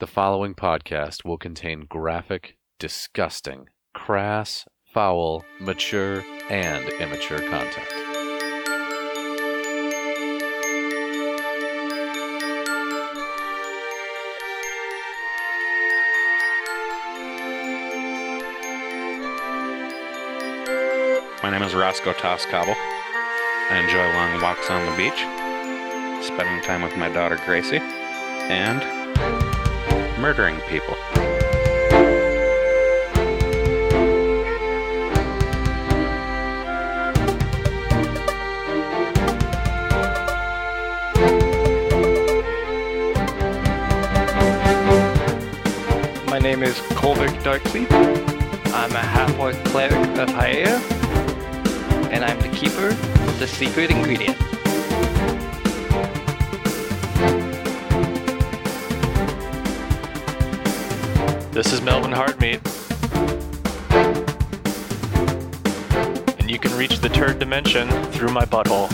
The following podcast will contain graphic, disgusting, crass, foul, mature, and immature content. My name is Roscoe Toscobble. I enjoy long walks on the beach, spending time with my daughter Gracie, and murdering people. My name is Kolvikk Darksleep. I'm a half-orc cleric of Hyea, and I'm the keeper of the secret ingredient. This is Melvin Hardmeat. And you can reach the turd dimension through my butthole.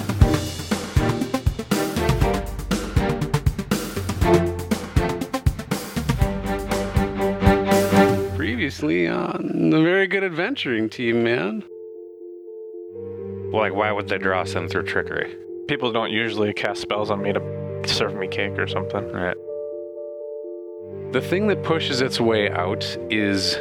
Previously on the very good adventuring team, man. Like, why would they draw us in through trickery? People don't usually cast spells on me to serve me cake or something. Right. The thing that pushes its way out is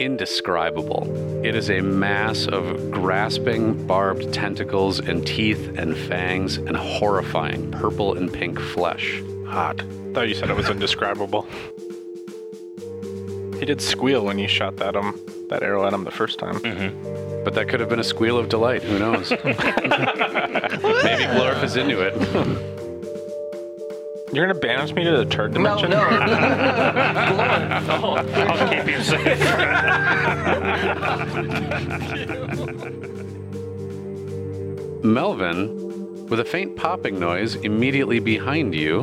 indescribable. It is a mass of grasping, barbed tentacles and teeth and fangs and horrifying purple and pink flesh. Hot. Thought you said it was indescribable. He did squeal when you shot that um that arrow at him the first time. Mm-hmm. But that could have been a squeal of delight. Who knows? Maybe Glorf is into it. You're gonna banish me to the turd dimension? I'll keep you safe. Melvin, with a faint popping noise immediately behind you,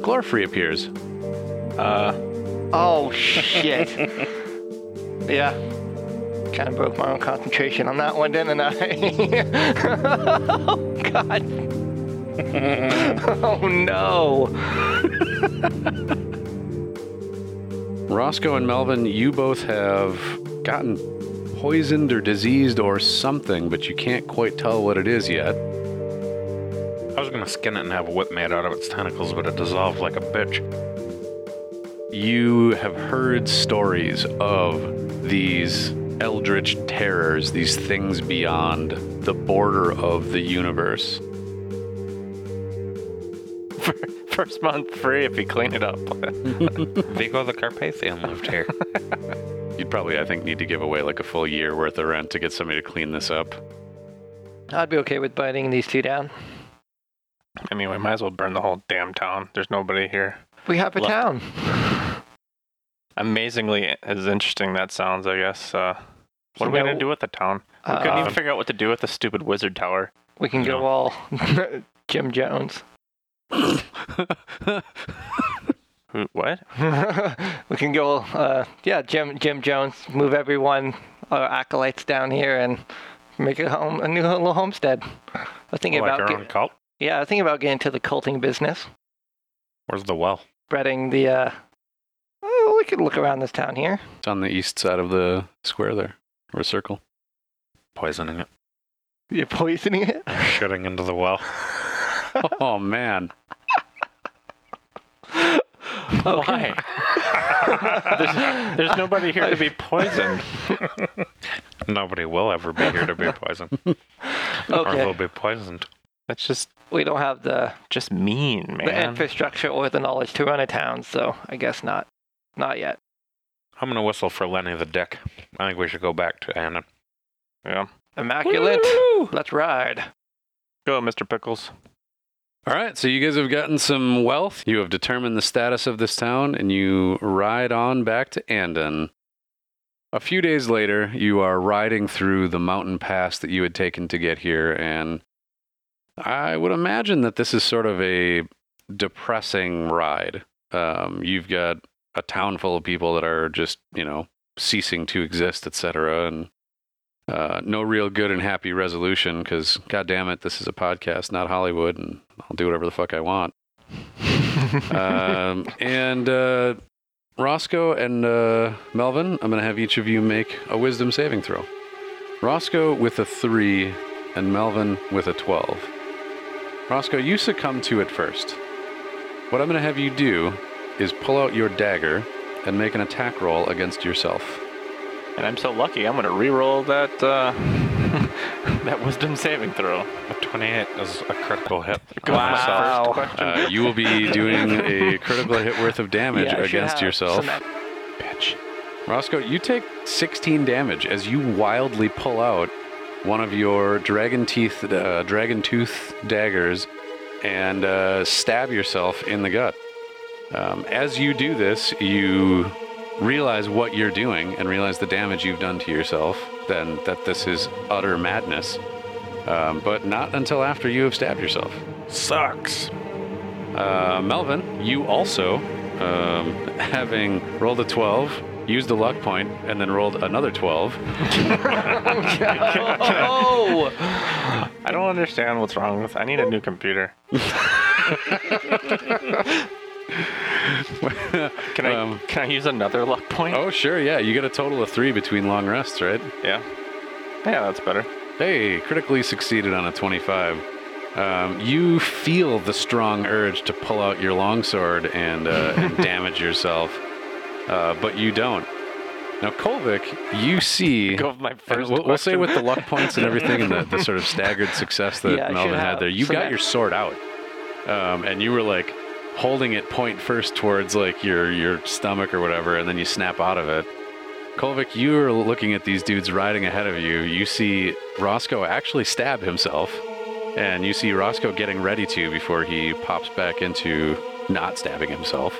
Glorf appears. Uh, Oh shit! yeah, kind of broke my own concentration on that one, didn't I? oh god! oh no! Roscoe and Melvin, you both have gotten poisoned or diseased or something, but you can't quite tell what it is yet. I was gonna skin it and have a whip made out of its tentacles, but it dissolved like a bitch. You have heard stories of these eldritch terrors, these things beyond the border of the universe. first month free if you clean it up. Vigo the Carpathian lived here. You'd probably, I think, need to give away like a full year worth of rent to get somebody to clean this up. I'd be okay with biting these two down. anyway, might as well burn the whole damn town. There's nobody here. We have a town. Amazingly as interesting that sounds, I guess. Uh, what are we gonna do with the town? We uh, couldn't even figure out what to do with the stupid wizard tower. We can go all Jim Jones. Who, what? we can go, uh, yeah, Jim Jim Jones. Move everyone, our acolytes down here, and make a home, a new little homestead. I was thinking like about, our get- cult. yeah, I was thinking about getting into the culting business, Where's the well? spreading the. Uh, oh, we could look around this town here. It's on the east side of the square there, or circle. Poisoning it. You're poisoning it. Shooting into the well. Oh man. Why? there's, there's nobody here to be poisoned. Nobody will ever be here to be poisoned. Or Okay, they'll be poisoned. That's just we don't have the just mean, the infrastructure or the knowledge to run a town, so I guess not, not yet. I'm gonna whistle for Lenny the Dick. I think we should go back to Anna. yeah. Immaculate. Let's ride. Go, Mr. Pickles. All right, so you guys have gotten some wealth. You have determined the status of this town, and you ride on back to Andon. A few days later, you are riding through the mountain pass that you had taken to get here, and I would imagine that this is sort of a depressing ride. Um, you've got a town full of people that are just, you know, ceasing to exist, etc., and uh, no real good and happy resolution because, god damn it, this is a podcast, not Hollywood, and I'll do whatever the fuck I want. um, and uh, Roscoe and uh, Melvin, I'm going to have each of you make a wisdom saving throw. Roscoe with a 3 and Melvin with a 12. Roscoe, you succumb to it first. What I'm going to have you do is pull out your dagger and make an attack roll against yourself. And I'm so lucky, I'm going to re-roll that uh, that wisdom saving throw. A 28 is a critical hit. Wow. Uh, you will be doing a critical hit worth of damage Yeah, I should against have yourself. some- Bitch. Roscoe, you take 16 damage as you wildly pull out one of your dragon teeth, uh, dragon tooth daggers, and uh, stab yourself in the gut. Um, as you do this, you realize what you're doing and realize the damage you've done to yourself. Then that this is utter madness. Um, but not until after you have stabbed yourself. Sucks. Uh, Melvin, you also, um, having rolled a 12, used a luck point, and then rolled another 12. Oh! I don't understand what's wrong with. I need a new computer. Can I Um, can I use another luck point? Oh, sure, yeah. You get a total of three between long rests, right? yeah. Yeah, that's better. Hey, critically succeeded on a 25. Um, you feel the strong urge to pull out your longsword and, uh, and damage yourself, uh, but you don't. Now, Kolvikk, you see. Go my first. we'll, we'll say with the luck points and everything and the, the sort of staggered success that Yeah, Melvin had there, you got your sword out. Um, and you were like holding it point first towards like your, your stomach or whatever, and then you snap out of it. Kolvikk, you are looking at these dudes riding ahead of you. You see Roscoe actually stab himself, and you see Roscoe getting ready to before he pops back into not stabbing himself.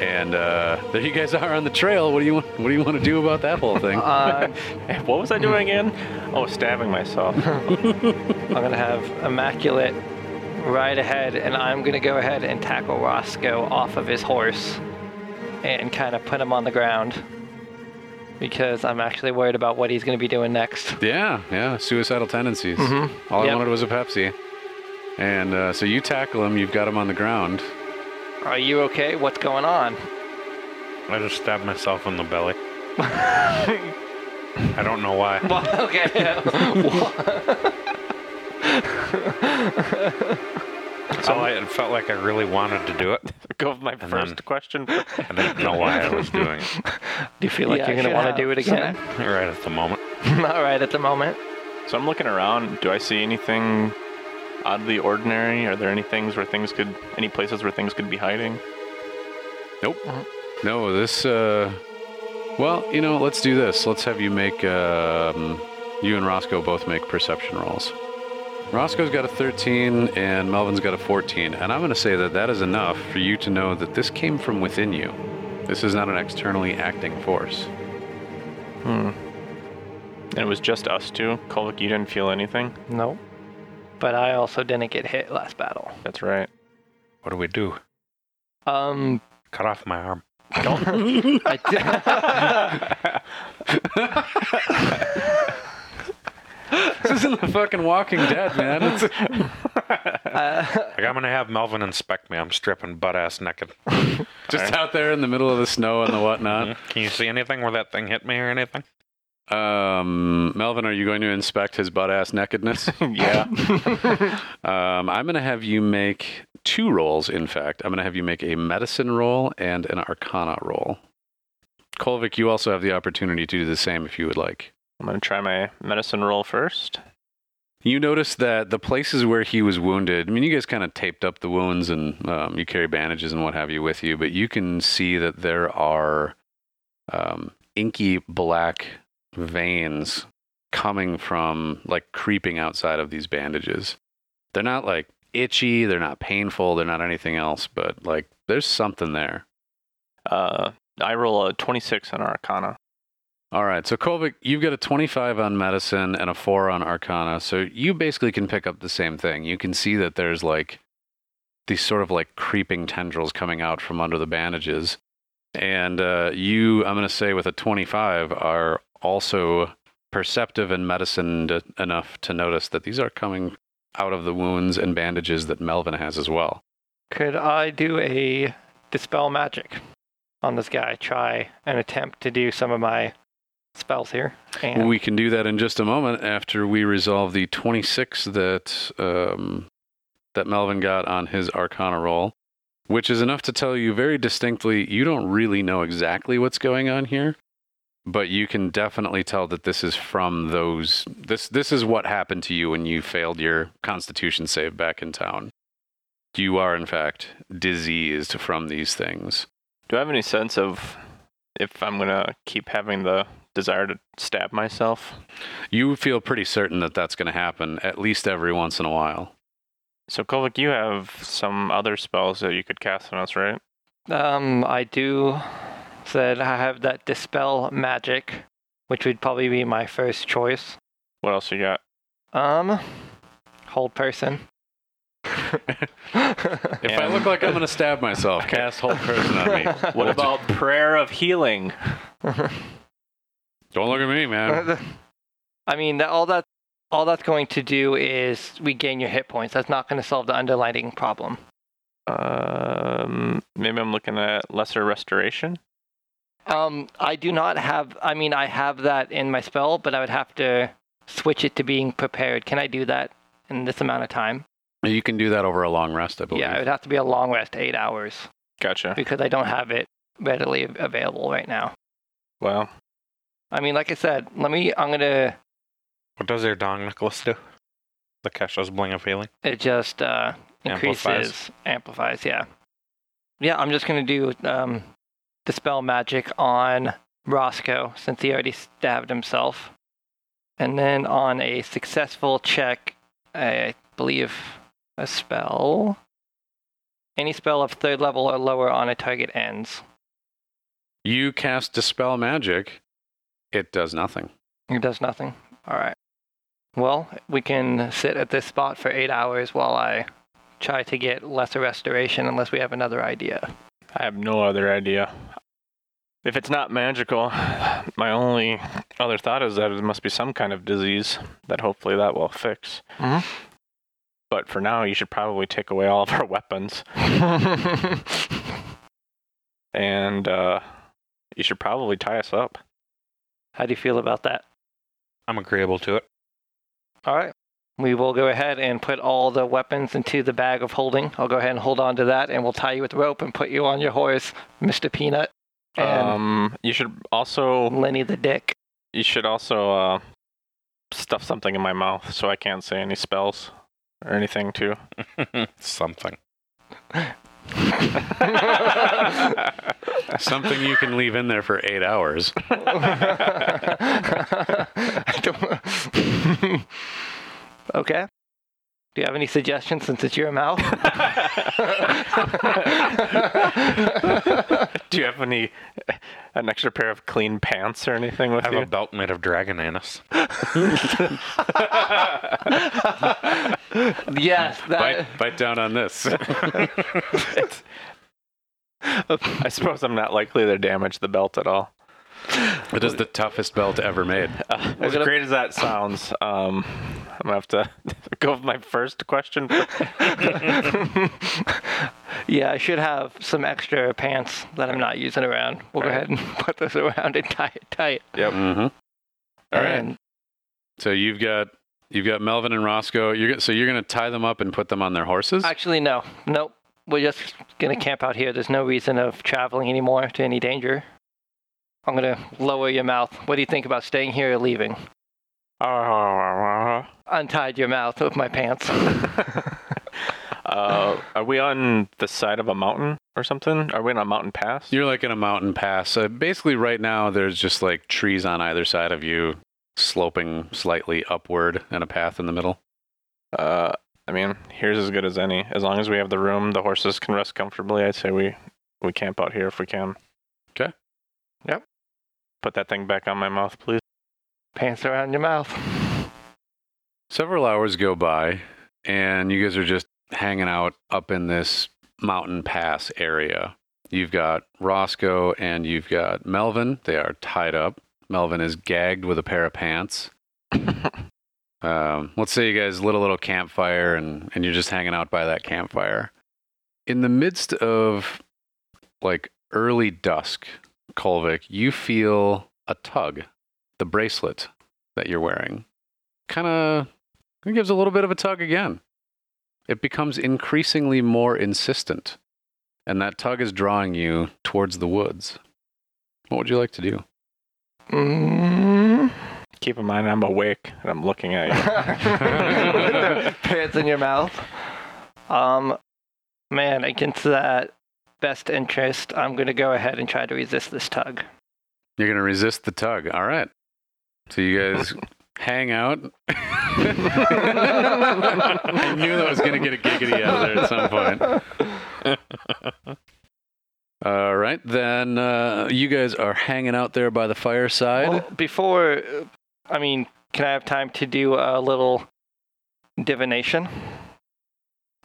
And uh, there you guys are on the trail. What do you want? What do you want to do about that whole thing? Uh, what was I doing again? Oh, stabbing myself. I'm gonna have Immaculate ride ahead, and I'm gonna go ahead and tackle Roscoe off of his horse and kind of put him on the ground because I'm actually worried about what he's gonna be doing next. Yeah, yeah, suicidal tendencies. All I wanted was a Pepsi. And uh, so you tackle him, you've got him on the ground. Are you okay? What's going on? I just stabbed myself in the belly. I don't know why. Well, okay. So I, felt like I really wanted to do it. Go with my And first then- question. I didn't know why I was doing it do you feel like Yeah, you're gonna want to do have it some again? right at the moment. Not right at the moment. So I'm looking around. Do I see anything out of the ordinary? Are there any things where things could, any places where things could be hiding? Nope. No, this, uh, well, you know, let's do this. Let's have you make, um, you and Roscoe both make perception rolls. Roscoe's got a 13 and Melvin's got a 14. And I'm going to say that that is enough for you to know that this came from within you. This is not an externally acting force. Hmm. And it was just us two. Kolvikk, you didn't feel anything? No. But I also didn't get hit last battle. That's right. What do we do? Um, Cut off my arm. I This isn't the fucking Walking Dead, man. It's, Like I'm gonna have Melvin inspect me. I'm stripping butt ass naked. just out there in the middle of the snow and the whatnot. Can you see anything where that thing hit me or anything? Um, Melvin, are you going to inspect his butt ass nakedness? Yeah. Um, I'm going to have you make two rolls, in fact. I'm going to have you make a medicine roll and an arcana roll. Kolvikk, you also have the opportunity to do the same if you would like. I'm going to try my medicine roll first. You notice that the places where he was wounded, I mean, you guys kind of taped up the wounds and um, you carry bandages and what have you with you, but you can see that there are um, inky black veins coming from, like, creeping outside of these bandages. They're not, like, itchy, they're not painful, they're not anything else, but, like, there's something there. Uh, I roll a 26 on Arcana. All right, so Kolvikk, you've got a 25 on medicine and a 4 on arcana, so you basically can pick up the same thing. You can see that there's like these sort of like creeping tendrils coming out from under the bandages. And uh, you, I'm going to say with a 25, are also perceptive and medicined enough to notice that these are coming out of the wounds and bandages that Melvin has as well. could I do a dispel magic? on this guy, try and attempt to do some of my spells here. And We can do that in just a moment after we resolve the 26 that um, that Melvin got on his Arcana roll, which is enough to tell you very distinctly you don't really know exactly what's going on here, but you can definitely tell that this is from those. This this is what happened to you when you failed your Constitution save back in town. You are in fact diseased from these things. Do I have any sense of if I'm gonna keep having the desire to stab myself? You feel pretty certain that that's going to happen at least every once in a while. So Kolvikk, you have some other spells that you could cast on us, right? um, I do said I have that dispel magic, which would probably be my first choice. What else you got? Um, hold person. If I look like I'm going to stab myself, cast hold person on me. What about prayer of healing? Don't look at me, man. I mean, that, all that all that's going to do is regain your hit points. That's not going to solve the underlying problem. Um, maybe I'm looking at lesser restoration. Um, I do not have. I mean, I have that in my spell, but I would have to switch it to being prepared. Can I do that in this amount of time? You can do that over a long rest, I believe. Yeah, it would have to be a long rest, eight hours, Gotcha. because I don't have it readily available right now. Well, I mean, like I said, let me. I'm gonna. What does your dong necklace do? The Kesha's bling of healing. It just uh, increases, Amplifies. amplifies. Yeah, yeah. I'm just gonna do um, dispel magic on Roscoe since he already stabbed himself, and then on a successful check, I believe a spell. Any spell of third level or lower on a target ends. You cast Dispel Magic, it does nothing. It does nothing. All right. Well, we can sit at this spot for eight hours while I try to get lesser restoration, unless we have another idea. I have no other idea. If it's not magical, my only other thought is that it must be some kind of disease that hopefully that will fix. Mhm. But for now, you should probably take away all of our weapons, and uh, you should probably tie us up. How do you feel about that? I'm agreeable to it. All right. We will go ahead and put all the weapons into the bag of holding. I'll go ahead and hold on to that, and we'll tie you with rope and put you on your horse, Mr. Peanut, and Um, you should also Lenny the Dick. you should also uh, stuff something in my mouth so I can't say any spells or anything too. Something. Something you can leave in there for eight hours. I don't- okay. Do you have any suggestions since it's your mouth? Do you have any an extra pair of clean pants or anything with you? I have you? a belt made of dragon anus. yes. That, Bite, bite down on this. I suppose I'm not likely to damage the belt at all. It is the toughest belt ever made. Uh, as gonna- great as that sounds, um, I'm gonna have to go with my first question. yeah, I should have some extra pants that I'm not using around. We'll go Right. ahead and put those around and tie it tight. Yep. hmm All right. And So you've got you've got Melvin and Roscoe. You're so you're going to tie them up and put them on their horses. actually, no. Nope. We're just going to camp out here. There's no reason of traveling anymore to any danger. I'm going to lower your mouth. What do you think about staying here or leaving? uh, Untied your mouth with my pants. uh, are we on the side of a mountain or something? Are we on a mountain pass? You're like in a mountain pass. So basically, right now there's just like trees on either side of you, sloping slightly upward, and a path in the middle. Uh, I mean, here's as good as any. As long as we have the room, the horses can rest comfortably. I'd say we we camp out here if we can. 'Kay. Put that thing back on my mouth, please. pants around your mouth. Several hours go by, and you guys are just hanging out up in this mountain pass area. You've got Roscoe and you've got Melvin. They are tied up. Melvin is gagged with a pair of pants. um, let's say you guys lit a little campfire and, and you're just hanging out by that campfire. In the midst of like early dusk, Kolvikk, you feel a tug, the bracelet that you're wearing. Kind of gives a little bit of a tug again. It becomes increasingly more insistent, and that tug is drawing you towards the woods. What would you like to do? Mm. Keep in mind, I'm awake and I'm looking at you. With the pants in your mouth. Um, man, against that best interest, I'm gonna go ahead and try to resist this tug. You're going to resist the tug. All right. So you guys hang out. I knew that was going to get a giggity out of there at some point. All right. Then uh, you guys are hanging out there by the fireside. Well, before, I mean, can I have time to do a little divination?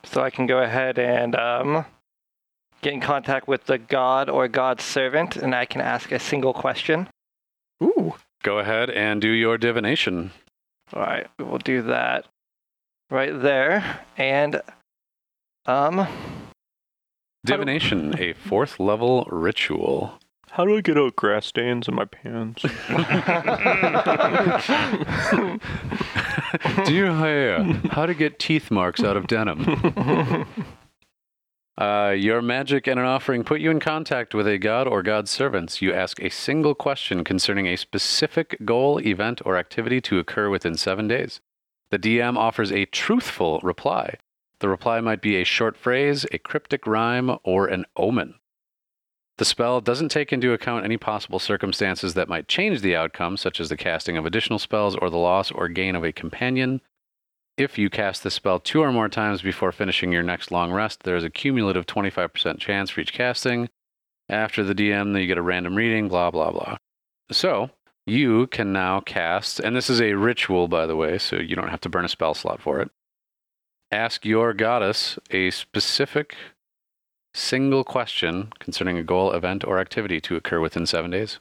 So I can go ahead and um, get in contact with the god or god's servant, and I can ask a single question. Ooh. Go ahead and do your divination. All right, we will do that right there. And um, Divination, a fourth level ritual. How do I get out grass stains in my pants? do you hear how to get teeth marks out of denim? Uh, your magic and an offering put you in contact with a god or god's servants. You ask a single question concerning a specific goal, event, or activity to occur within seven days. The DM offers a truthful reply. The reply might be a short phrase, a cryptic rhyme, or an omen. The spell doesn't take into account any possible circumstances that might change the outcome, such as the casting of additional spells or the loss or gain of a companion. If you cast the spell two or more times before finishing your next long rest, there is a cumulative 25% chance for each casting. After the DM, then you get a random reading, blah, blah, blah. So, you can now cast, and this is a ritual, by the way, so you don't have to burn a spell slot for it. Ask your goddess a specific single question concerning a goal, event, or activity to occur within seven days.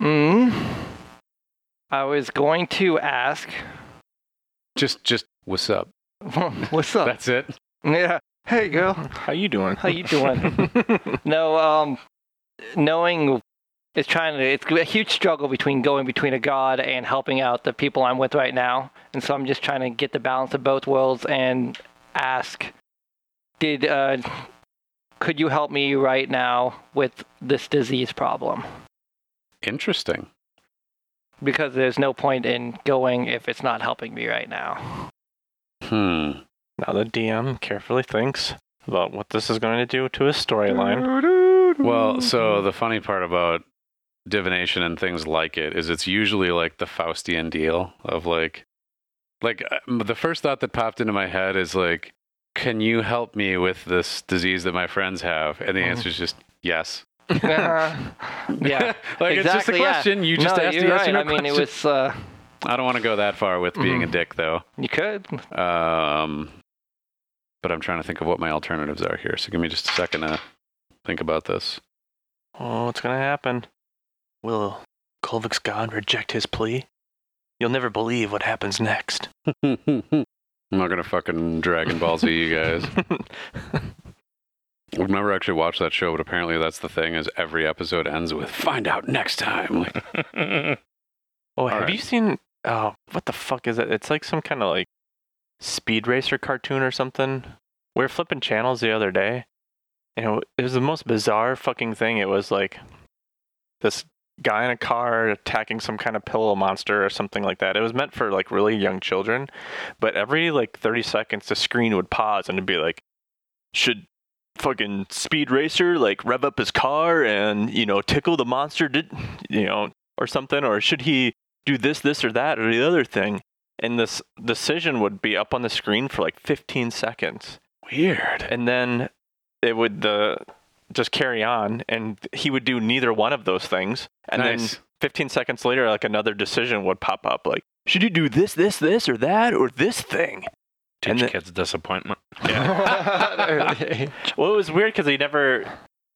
mm, I was going to ask, Just, just, what's up? what's up? That's it. yeah. Hey, girl. How you doing? How you doing? No, um, knowing it's trying to, it's a huge struggle between going between a god and helping out the people I'm with right now. And so I'm just trying to get the balance of both worlds and ask, did, uh, could you help me right now with this disease problem? Interesting. Because there's no point in going if it's not helping me right now. Hmm. now the DM carefully thinks about what this is going to do to his storyline. Well, so the funny part about divination and things like it is it's usually like the Faustian deal of like, like uh, the first thought that popped into my head is like, can you help me with this disease that my friends have? And the Mhm. answer is just yes. Uh, yeah. like it's just a Exactly, yeah. question. You just no, asked you're a right. or no I mean, question. it was, uh, I don't want to go that far with being a Mhm. dick, though. you could. Um, but I'm trying to think of what my alternatives are here. So give me just a second to think about this. Oh, what's going to happen? Will Kolvikk's god reject his plea? You'll never believe what happens next. I'm not gonna fucking Dragon Ball Z you guys. I've never actually watched that show, but apparently that's the thing. Is every episode ends with "Find out next time." Like, Oh, have right. you seen? Oh, what the fuck is it? It's like some kind of like speed racer cartoon or something. We were flipping channels the other day, and it it was the most bizarre fucking thing. It was like this guy in a car attacking some kind of pillow monster or something like that. It was meant for like really young children, but every like 30 seconds the screen would pause and it'd be like, should fucking speed racer like rev up his car and you know tickle the monster did you know or something or should he do this this or that or the other thing and this decision would be up on the screen for like 15 seconds weird. and then it would the just carry on and he would do neither one of those things and Nice. then 15 seconds later like another decision would pop up like should you do this this this or that or this thing Teach the- kids disappointment. well it was weird because he never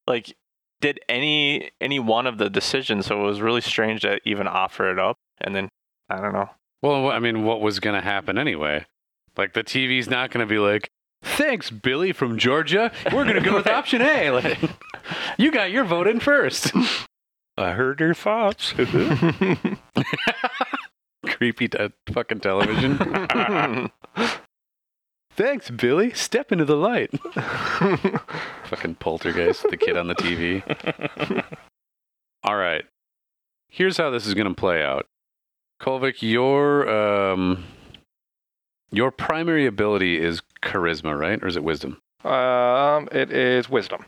like did any any one of the decisions so it was really strange to even offer it up and then i don't know Well, I mean, what was gonna happen anyway? Like the TV's not gonna be like, Thanks, Billy from Georgia. We're gonna go with option A. Like, you got your vote in first. I heard your thoughts. Creepy t- fucking television. Thanks, Billy. Step into the light. fucking poltergeist, the kid on the TV. All right. Here's how this is going to play out. Kolvikk, your um, your primary ability is charisma, right? Or is it wisdom? Um, it is wisdom.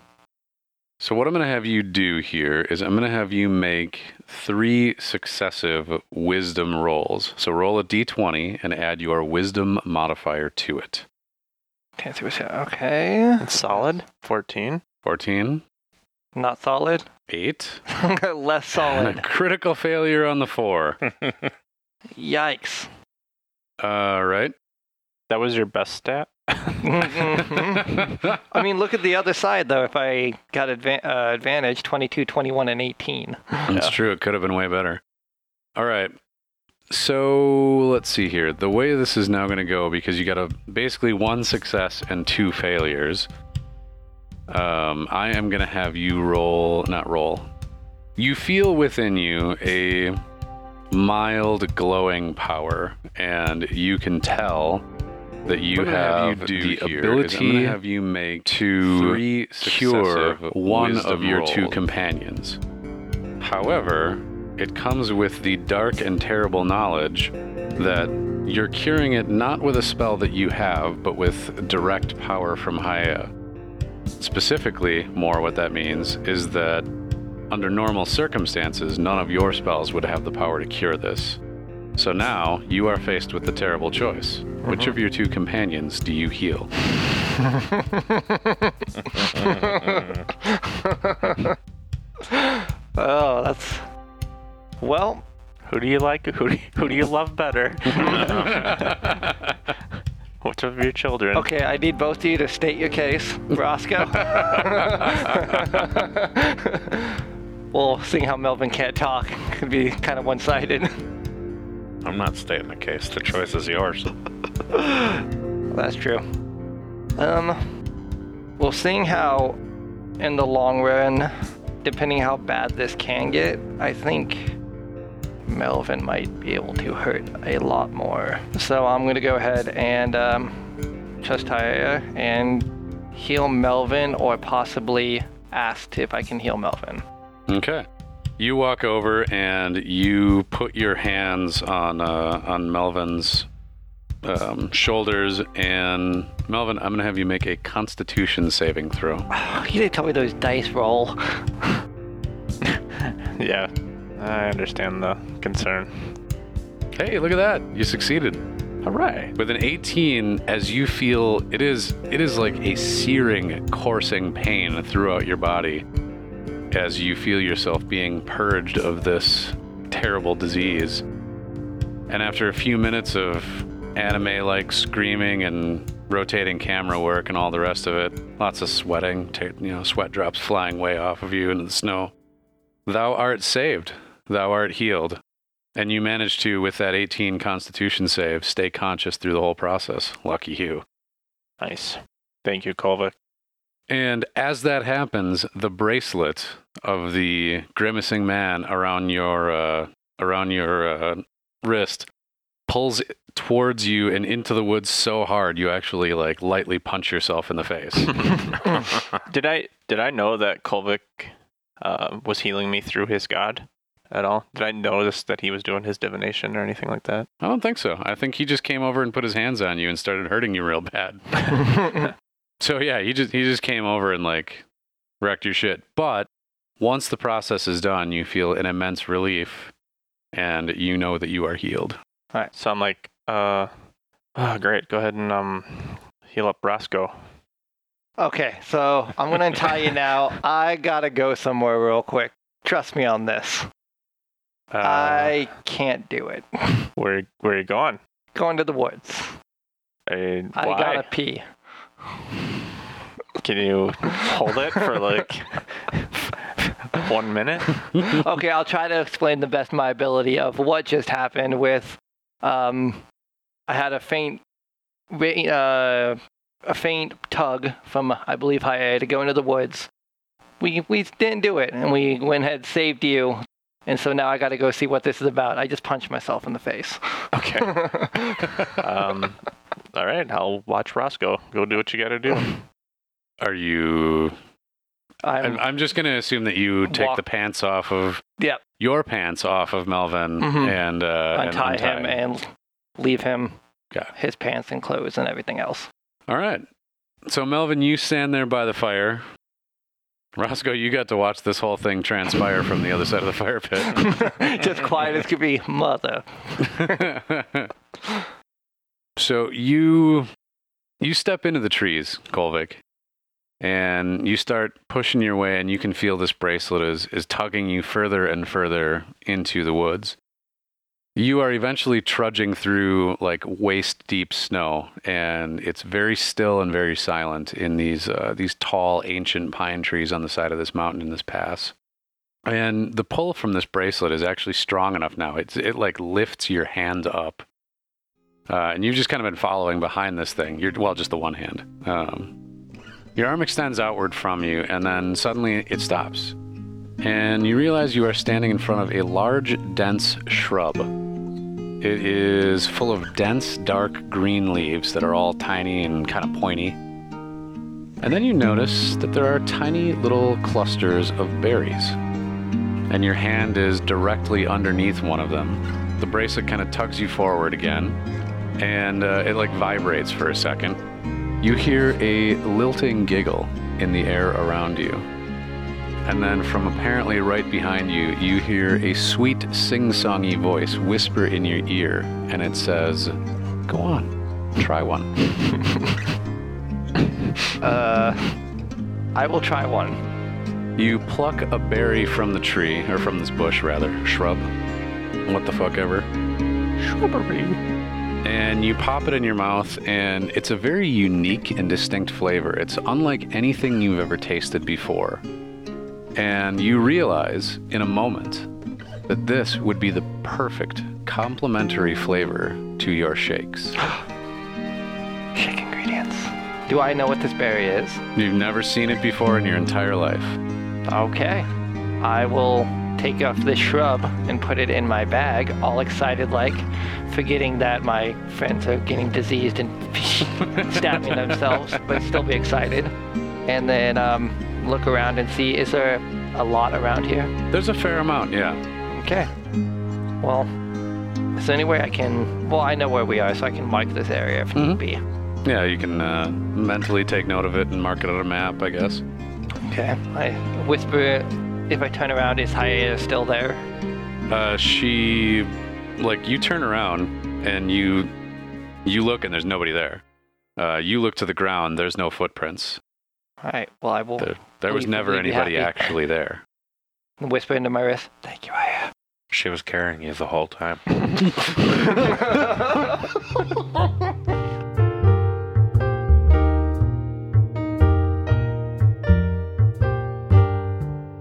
So what I'm going to have you do here is I'm going to have you make three successive wisdom rolls. So roll a d20 and add your wisdom modifier to it. Can't see what's here. Okay. It's solid. 14. 14, Not solid. 8, Less and a solid. critical failure on the 4. Yikes. All right. That was your best stat? Mhm. I mean, look at the other side, though. If I got adva- uh, advantage 22, 21, and 18. That's true. It could have been way better. All right. So let's see here. The way this is now going to go, because you got a basically one success and two failures. Um, I am going to have you roll, not roll. You feel within you a mild glowing power, and you can tell that you What I'm gonna have have you do the here is I'm ability have you make to cure one of your two companions. However, it comes with the dark and terrible knowledge that you're curing it not with a spell that you have, but with direct power from Haya. Specifically, more what that means is that under normal circumstances, none of your spells would have the power to cure this. So now you are faced with the terrible choice. Which of uh-huh. your two companions do you heal? Oh, that's. Well, Who do you like? Who do you, who do you love better? Which of your children? okay, I need both of you to state your case, Roscoe. well, seeing how Melvin can't talk could be kind of one sided. I'm not stating the case. The choice is yours. That's true. Um, well, seeing how in the long run, depending how bad this can get, I think Melvin might be able to hurt a lot more. So I'm gonna go ahead and um, trust Haya and heal Melvin, or possibly ask if I can heal Melvin. Okay. You walk over and you put your hands on uh, on Melvin's um, shoulders, and Melvin, I'm gonna have you make a Constitution saving throw. You didn't tell me those dice roll. Yeah, I understand the concern. Hey, look at that! You succeeded. All right. With an 18, as you feel, it is it is like a searing, coursing pain throughout your body, as you feel yourself being purged of this terrible disease. And after a few minutes of anime-like screaming and rotating camera work and all the rest of it, lots of sweating, ta you know, sweat drops flying way off of you into the snow. Thou art saved. Thou art healed. And you managed to, with that 18 constitution save, stay conscious through the whole process. Lucky you. Nice. Thank you, Kolvikk. And as that happens, the bracelet of the grimacing man around your uh, around your uh, wrist pulls towards you and into the woods so hard you actually like lightly punch yourself in the face. Did I did I know that Kolvikk uh, was healing me through his god at all? Did I notice that he was doing his divination or anything like that? I don't think so. I think he just came over and put his hands on you and started hurting you real bad. So yeah, he just he just came over and like wrecked your shit. But once the process is done, you feel an immense relief and you know that you are healed. All right. So I'm like, uh, oh, great. Go ahead and um, heal up Roscoe. Okay, so I'm gonna tell you now. I gotta go somewhere real quick. Trust me on this. Uh, I can't do it. where where are you going? Going to the woods. Uh, I gotta pee. Can you hold it for like one minute? okay, I'll try to explain the best of my ability of what just happened with um I had a faint uh a faint tug from, I believe, Haya to go into the woods. We we didn't do it, and we went ahead saved you. And so now I got to go see what this is about. I just punched myself in the face. Okay. um, all right, I'll watch Roscoe. Go do what you got to do. Are you? I'm, I'm, I'm just going to assume that you take Walk- the pants off of Yep. your pants off of Melvin Mhm. and uh, and untie him and leave him Okay. his pants and clothes and everything else. All right. So Melvin, you stand there by the fire. Roscoe, you got to watch this whole thing transpire from the other side of the fire pit. just quiet as could be, mother. so you you step into the trees, Kolvikk, and you start pushing your way, and you can feel this bracelet is is tugging you further and further into the woods. You are eventually trudging through like waist deep snow, and it's very still and very silent in these uh, these tall ancient pine trees on the side of this mountain in this pass. And the pull from this bracelet is actually strong enough now. It's it like lifts your hand up, uh, and you've just kind of been following behind this thing. You're well, just the one hand. Um, your arm extends outward from you, and then suddenly it stops, and you realize you are standing in front of a large, dense shrub. It is full of dense, dark green leaves that are all tiny and kind of pointy. And then you notice that there are tiny little clusters of berries and your hand is directly underneath one of them. The bracelet kind of tugs you forward again, and uh, it like vibrates for a second. You hear a lilting giggle in the air around you. And then from apparently right behind you, you hear a sweet sing-songy voice whisper in your ear, and it says, "Go on, try one." Uh, I will try one. You pluck a berry from the tree, or from this bush rather, shrub, what the fuck ever. Shrubbery. and you pop it in your mouth, and it's a very unique and distinct flavor. It's unlike anything you've ever tasted before. And you realize in a moment that this would be the perfect complementary flavor to your shakes. Shake ingredients. Do I know what this berry is? You've never seen it before in your entire life. Okay. I will take off this shrub and put it in my bag, all excited like, forgetting that my friends are getting diseased and stabbing themselves, but still be excited. And then um, look around and see is there a lot around here? There's a fair amount, yeah. Okay. Well, is there any way I can? Well, I know where we are, so I can mark this area if need be. Yeah, you can uh, mentally take note of it and mark it on a map, I guess. Okay. I whisper. If I turn around, is Haya still there? Uh, she, like, you turn around and you, you look and there's nobody there. Uh, you look to the ground. There's no footprints. All right. Well, I will There, there was never anybody actually there. whisper into my wrist. Thank you, Haya. Uh, she was carrying you the whole time.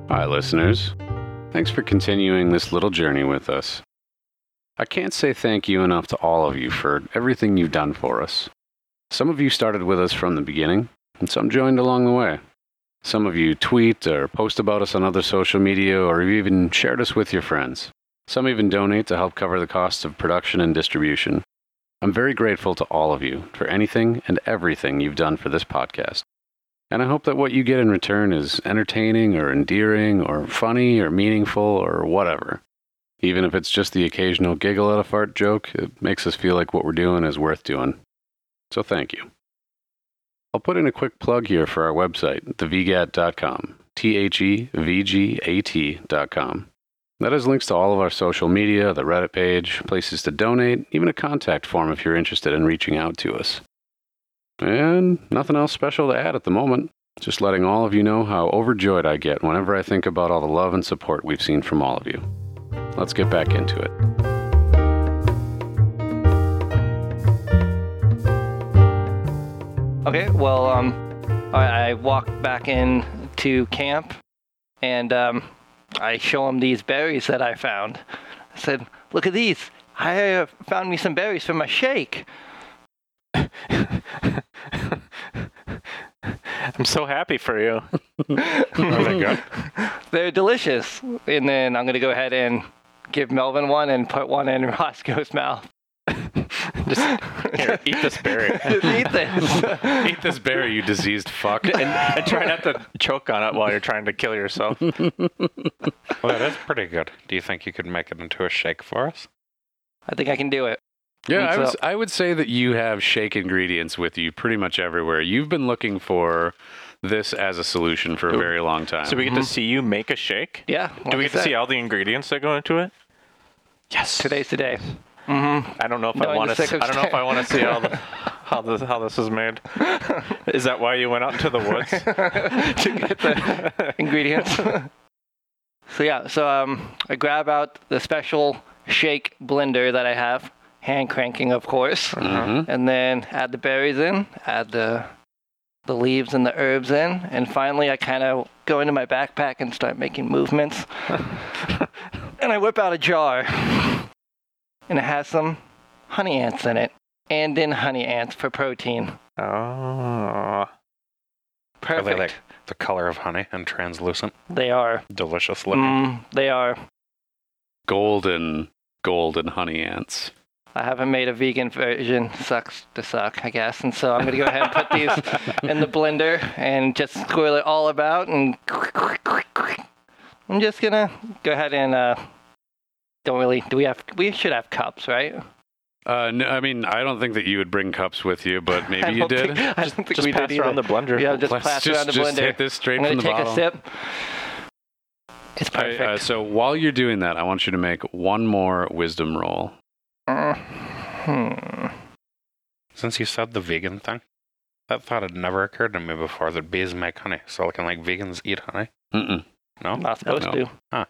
Hi, listeners. Thanks for continuing this little journey with us. I can't say thank you enough to all of you for everything you've done for us. Some of you started with us from the beginning, and some joined along the way. Some of you tweet or post about us on other social media, or you've even shared us with your friends. Some even donate to help cover the costs of production and distribution. I'm very grateful to all of you for anything and everything you've done for this podcast. And I hope that what you get in return is entertaining or endearing or funny or meaningful or whatever. Even if it's just the occasional giggle at a fart joke, it makes us feel like what we're doing is worth doing. So thank you. I'll put in a quick plug here for our website, thevgat.com. T H E V G A T.com. That has links to all of our social media, the Reddit page, places to donate, even a contact form if you're interested in reaching out to us. And nothing else special to add at the moment. Just letting all of you know how overjoyed I get whenever I think about all the love and support we've seen from all of you. Let's get back into it. Okay. Well, um, I, I walk back in to camp, and um, I show him these berries that I found. I said, "Look at these. I uh, found me some berries for my shake." I'm so happy for you. Are they good? They're delicious. And then I'm gonna go ahead and give Melvin one and put one in Roscoe's mouth. Just here, eat this berry. Eat this. Eat this berry, you diseased fuck. and, and try not to choke on it while you're trying to kill yourself. Well, that is pretty good. Do you think you could make it into a shake for us? I think I can do it. Yeah, I would, I would say that you have shake ingredients with you pretty much everywhere. You've been looking for this as a solution for a very long time. So we get to mm-hmm. see you make a shake. Yeah. Do we get to see all the ingredients that go into it? Yes. Today's the day. Mm-hmm. I don't know if I want the to. I don't know if I want to see all the how this how this is made. Is that why you went out into the woods? to get the ingredients. so yeah, so um, I grab out the special shake blender that I have, hand cranking, of course, Mhm. and then add the berries in, add the the leaves and the herbs in, and finally I kind of go into my backpack and start making movements, and I whip out a jar, and it has some honey ants in it, and then honey ants for protein. Oh. Are Perfect. they like the color of honey and translucent? They are. Delicious looking. Mm, they are. golden, golden honey ants. I haven't made a vegan version. Sucks to suck, I guess. And so I'm gonna go ahead and put these in the blender and just swirl it all about and I'm just gonna go ahead and uh don't really do we have we should have cups, right? Uh, no, I mean, I don't think that you would bring cups with you, but maybe you did. think- I don't think Just we pass did around either. the blender. Yeah, just Let's pass just, around the just blender. hit this straight I'm gonna from the take bottle. a sip. It's All right, perfect. uh, so while you're doing that, I want you to make one more wisdom roll. Uh, hmm. Since you said the vegan thing, that thought had never occurred to me before that bees make honey. So can like vegans eat honey? Mm-mm. No? Not supposed No. to.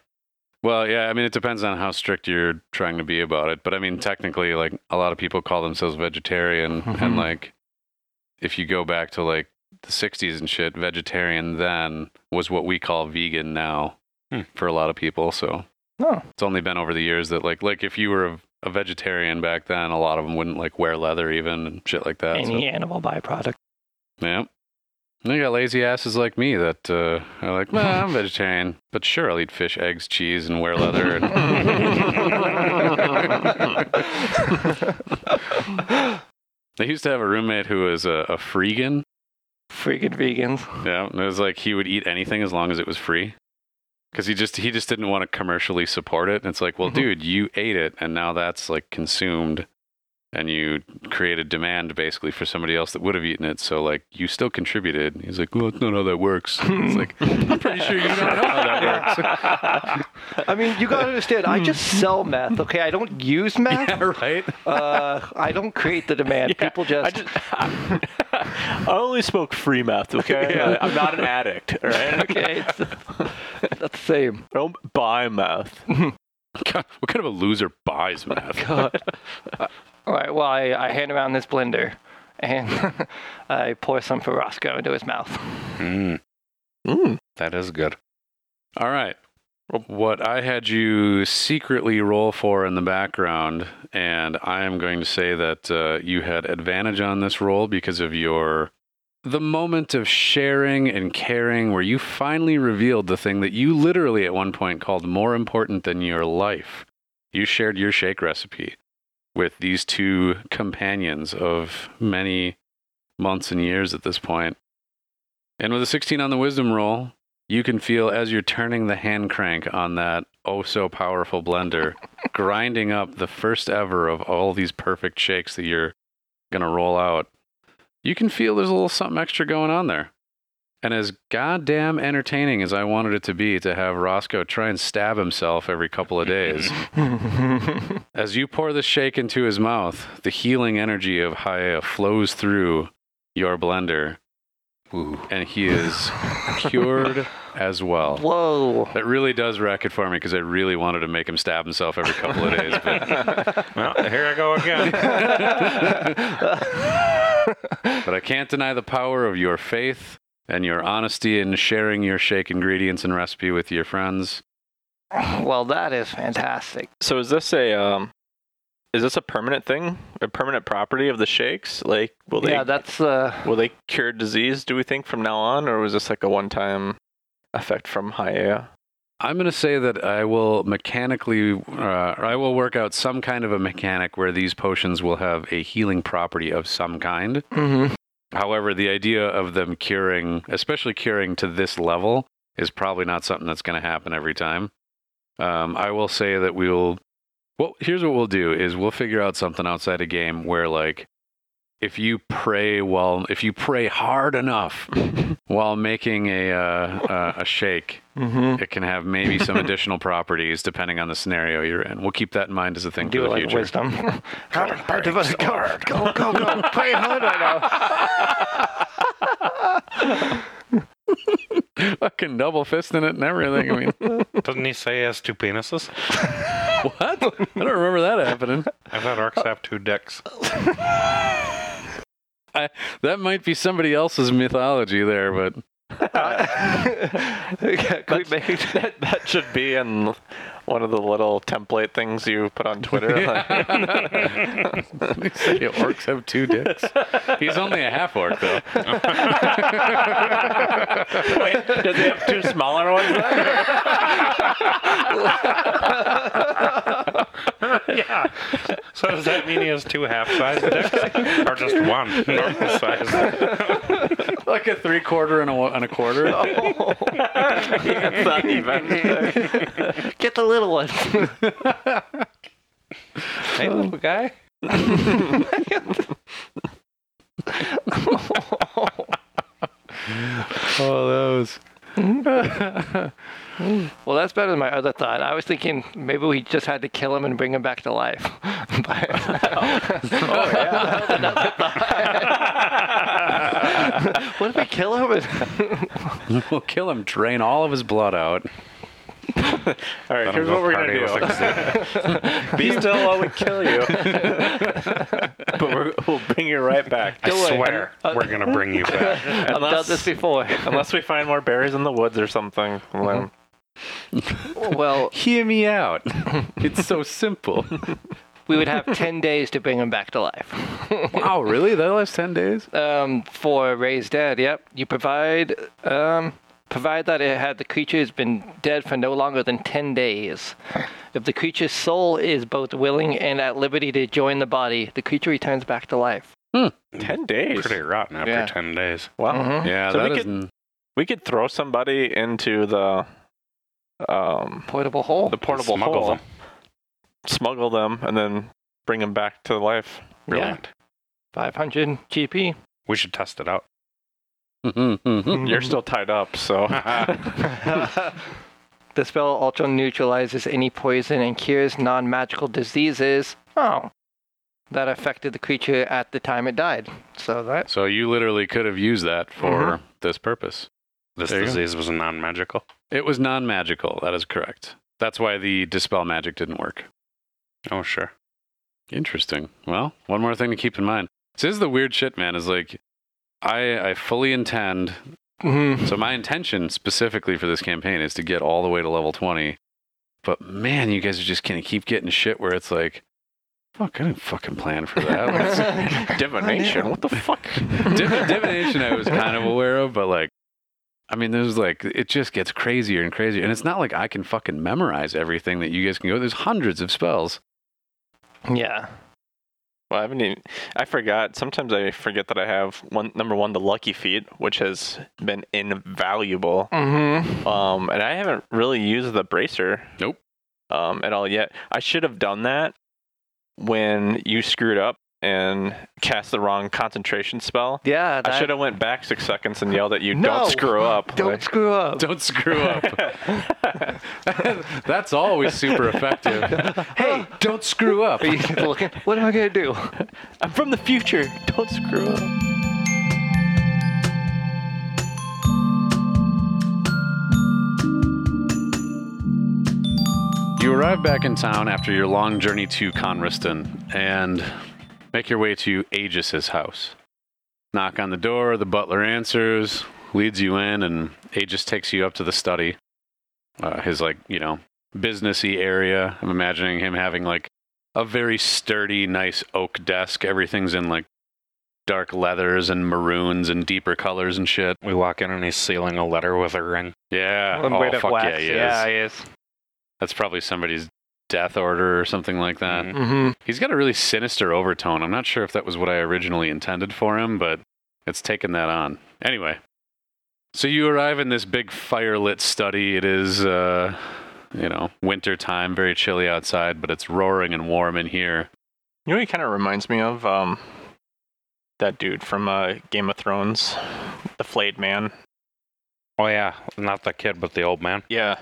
Well, yeah, I mean, it depends on how strict you're trying to be about it. But I mean, technically, like a lot of people call themselves vegetarian, Mhm. and like if you go back to like the '60s and shit, vegetarian then was what we call vegan now Hmm. for a lot of people. So No. it's only been over the years that like like if you were a, a vegetarian back then, a lot of them wouldn't like wear leather even and shit like that. so- Any animal byproduct. Yeah. And you got lazy asses like me that uh, are like, well, I'm vegetarian, but sure, I'll eat fish, eggs, cheese, and wear leather. And I used to have a roommate who was a, a freegan. Freaking vegans. Yeah, and it was like he would eat anything as long as it was free, because he just he just didn't want to commercially support it. And it's like, well, dude, you ate it, and now that's like consumed, and you created demand basically for somebody else that would have eaten it. So like, you still contributed. He's like, well, that's not how that works. it's like, I'm pretty sure you don't know how that works. I mean, you gotta understand. I just sell meth. Okay, I don't use meth. yeah, right. Uh, I don't create the demand. People just. I just I only smoke free meth, okay? Yeah. I'm not an addict, all right? okay, it's, that's the same. I don't buy meth. God, what kind of a loser buys meth? God. All right. Well, I, I hand around this blender, and I pour some for Roscoe into his mouth. Mm, Mm. that is good. All right. What I had you secretly roll for in the background, and I am going to say that uh, you had advantage on this roll because of your the moment of sharing and caring where you finally revealed the thing that you literally at one point called more important than your life. You shared your shake recipe with these two companions of many months and years at this point. And with a 16 on the wisdom roll, you can feel as you're turning the hand crank on that oh so powerful blender, grinding up the first ever of all these perfect shakes that you're going to roll out. You can feel there's a little something extra going on there. And as goddamn entertaining as I wanted it to be to have Roscoe try and stab himself every couple of days, as you pour the shake into his mouth, the healing energy of Haya flows through your blender, Ooh. and he is cured as well. Whoa. That really does wreck it for me because I really wanted to make him stab himself every couple of days. But, Well, here I go again. but I can't deny the power of your faith and your honesty in sharing your shake ingredients and recipe with your friends. Well, that is fantastic. So is this a um is this a permanent thing? A permanent property of the shakes? Like, will they yeah, that's uh, will they cure disease? Do we think from now on, or was this like a one-time effect from Hiea? I'm going to say that I will mechanically, uh, I will work out some kind of a mechanic where these potions will have a healing property of some kind. mhm. However, the idea of them curing, especially curing to this level, is probably not something that's going to happen every time. Um, I will say that we'll. Well, here's what we'll do: is we'll figure out something outside a game where, like, if you pray while, if you pray hard enough while making a uh, uh, a shake, Mhm. it can have maybe some additional properties depending on the scenario you're in. We'll keep that in mind as a thing do for the like future. wisdom. How hard to go, go, go, go, pray hard right now. Fucking double fisting it and everything. I mean, Doesn't he say he has two penises? what? I don't remember that happening. I thought orcs have two dicks. I, that might be somebody else's mythology there, but Can we make that, that should be in one of the little template things you put on Twitter. They say orcs have two dicks. He's only a half orc, though. Wait, does he have two smaller ones? yeah. So does that mean he has two half-sized dicks, or just one normal size? like a three quarter and a, one- and a quarter. Oh. It's not even. Get the little one. hey, little oh. guy. Oh, those. Well, that's better than my other thought. I was thinking maybe we just had to kill him and bring him back to life. But- oh, what if we kill him? We'll kill him, drain all of his blood out. All right, here's what we're gonna do. Be still while we kill you. but we're, we'll bring you right back. I Don't worry. swear, we're gonna bring you back. I've done this before. Unless we find more berries in the woods or something. then- Well, Hear me out. It's so simple. we would have 10 days to bring him back to life. wow, really? That lasts 10 days? Um, for raised dead, yep. You provide um, provide that it had the creature has been dead for no longer than ten days. If the creature's soul is both willing and at liberty to join the body, the creature returns back to life. Ten days. Pretty rotten after Yeah. ten days. Wow. Mhm. Yeah, So that we is. could- We could throw somebody into the um Portable hole. the portable Smuggle hole, them. smuggle them, and then bring them back to life. Brilliant. 500 GP. We should test it out. Mm-hmm, mm-hmm. You're still tied up, so the spell also neutralizes any poison and cures non-magical diseases. Oh, that affected the creature at the time it died. So that so you literally could have used that for mm-hmm. this purpose. This There disease was non-magical. It was non magical. That is correct. That's why the dispel magic didn't work. Oh, sure. Interesting. Well, one more thing to keep in mind. This is the weird shit, man. Is like, I I fully intend. Mhm. So my intention specifically for this campaign is to get all the way to level twenty. But man, you guys are just gonna keep getting shit where it's like, fuck, I didn't fucking plan for that. Divination. What the fuck? Div- divination I was kind of aware of, but like, I mean, there's like, it just gets crazier and crazier. And it's not like I can fucking memorize everything that you guys can go. There's hundreds of spells. yeah. Well, I haven't even. I forgot. Sometimes I forget that I have one. Number one, the lucky feet, which has been invaluable. Mm-hmm. Um, and I haven't really used the bracer. Nope. Um, at all yet. I should have done that when you screwed up and cast the wrong concentration spell. Yeah. I should have went back six seconds and yelled at you. No, Don't screw up. Don't Like- screw up. Don't screw up. That's always super effective. hey, don't screw up. Are you looking? What am I gonna do? I'm from the future. Don't screw up. You arrive back in town after your long journey to Conriston and make your way to Aegis's house. Knock on the door, the butler answers, leads you in, and Aegis takes you up to the study. Uh, his, like, you know, businessy area. I'm imagining him having, like, a very sturdy, nice oak desk. Everything's in like dark leathers and maroons and deeper colors and shit. We walk in and he's sealing a letter with a ring. Yeah. One oh, bit fuck wax. yeah, he is. yeah, he is. That's probably somebody's death order or something like that. Mhm. Mm-hmm. He's got a really sinister overtone. I'm not sure if that was what I originally intended for him, but it's taken that on. Anyway, so you arrive in this big firelit study. It is, uh, you know, winter time, very chilly outside, but it's roaring and warm in here. You know, what he kind of reminds me of um, that dude from uh, Game of Thrones, the flayed man. Oh yeah, not the kid, but the old man. Yeah,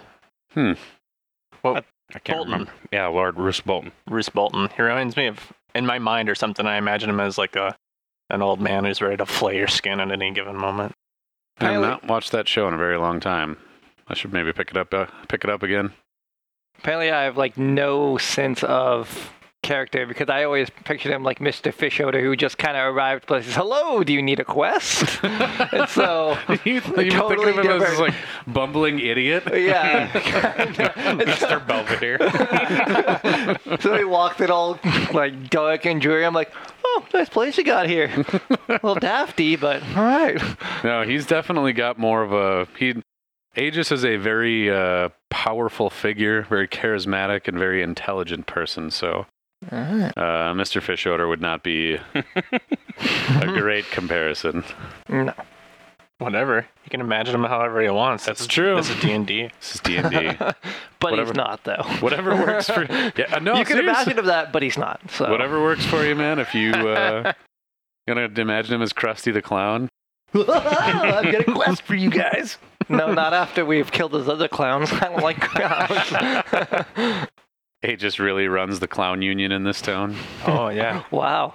I can't Bolton. remember. Yeah, Lord Roose Bolton. Roose Bolton. He reminds me of, in my mind or something. I imagine him as like a an old man who's ready to flay your skin at any given moment. I've not watched that show in a very long time. I should maybe pick it up. Uh, pick it up again. Apparently, I have like no sense of character because I always pictured him like Mr. Fishoder who just kind of arrived places. Hello, do you need a quest? and so, you you Totally think of him as like bumbling idiot? yeah. Mr. Belvedere. so he walked it all like dark and dreary. I'm like, oh, nice place you got here. a little dafty, but all right. No, he's definitely got more of a he. Aegis is a very uh, powerful figure, very charismatic, and very intelligent person. So, uh, Mr. Fishoder would not be a great comparison. No. Whatever. You can imagine him however he wants. That's This is- true. This is D and D. This is D and D. But Whatever. he's not, though. Whatever works for yeah. uh, No, you can imagine him that, but he's not. So Whatever works for you, man. If you uh, gonna imagine him as Krusty the Clown, I've got a quest for you guys. No, not after we've killed those other clowns. I don't like clowns. Aegis really runs the clown union in this town. Oh yeah. wow.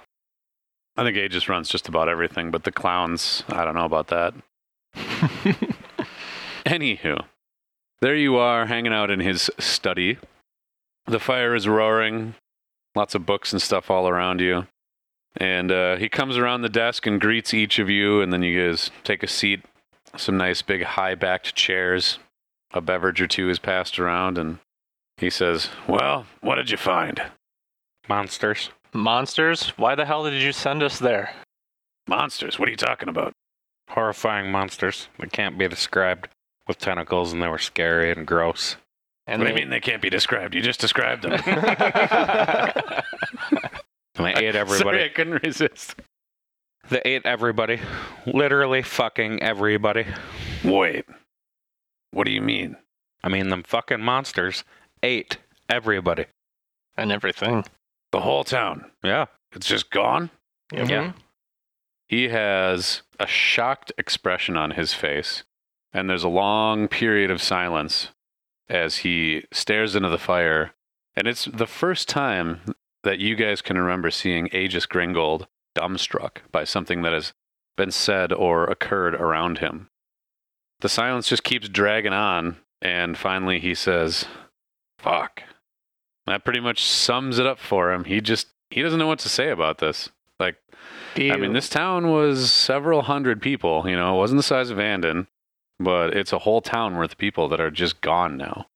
I think Aegis runs just about everything, but the clowns, I don't know about that. Anywho, there you are hanging out in his study. The fire is roaring, lots of books and stuff all around you. And uh, he comes around the desk and greets each of you, and then you guys take a seat. Some nice big high backed chairs. A beverage or two is passed around, and he says, Well, what did you find? Monsters. Monsters? Why the hell did you send us there? Monsters, what are you talking about? Horrifying monsters that can't be described with tentacles and they were scary and gross. And what do you mean they can't be described? You just described them. And they ate everybody. Sorry, I couldn't resist. They ate everybody. Literally fucking everybody. Wait. What do you mean? I mean, them fucking monsters ate everybody. and everything. The whole town. Yeah. It's just gone? Yep. Yeah. He has a shocked expression on his face, and there's a long period of silence as he stares into the fire. And it's the first time that you guys can remember seeing Aegis Gringold dumbstruck by something that has been said or occurred around him. The silence just keeps dragging on, and finally he says, Fuck. That pretty much sums it up for him. He just, he doesn't know what to say about this. Like, I mean, this town was several hundred people. You know, it wasn't the size of Andon, but it's a whole town worth of people that are just gone now.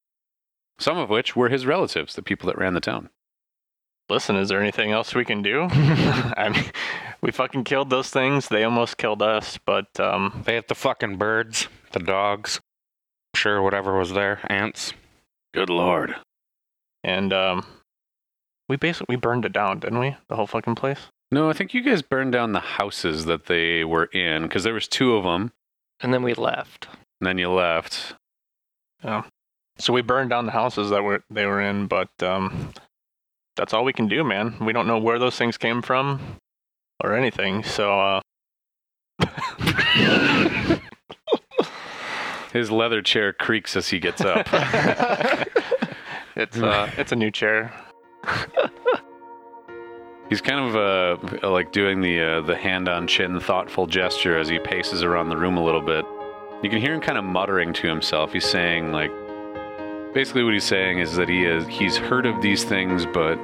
Some of which were his relatives, the people that ran the town. Listen, is there anything else we can do? I mean, we fucking killed those things. They almost killed us, but um, They ate the fucking birds, the dogs, sure, whatever was there, ants. Good lord. and um, we basically we burned it down, didn't we? The whole fucking place. No, I think you guys burned down the houses that they were in because there was two of them, And then we left. and then you left. So we burned down the houses that were they were in, but um, that's all we can do, man. We don't know where those things came from or anything. So uh, His leather chair creaks as he gets up. it's uh, it's a new chair. He's kind of uh, like doing the uh, the hand on chin, thoughtful gesture as he paces around the room a little bit. You can hear him kind of muttering to himself. He's saying like, basically what he's saying is that he is he's heard of these things, but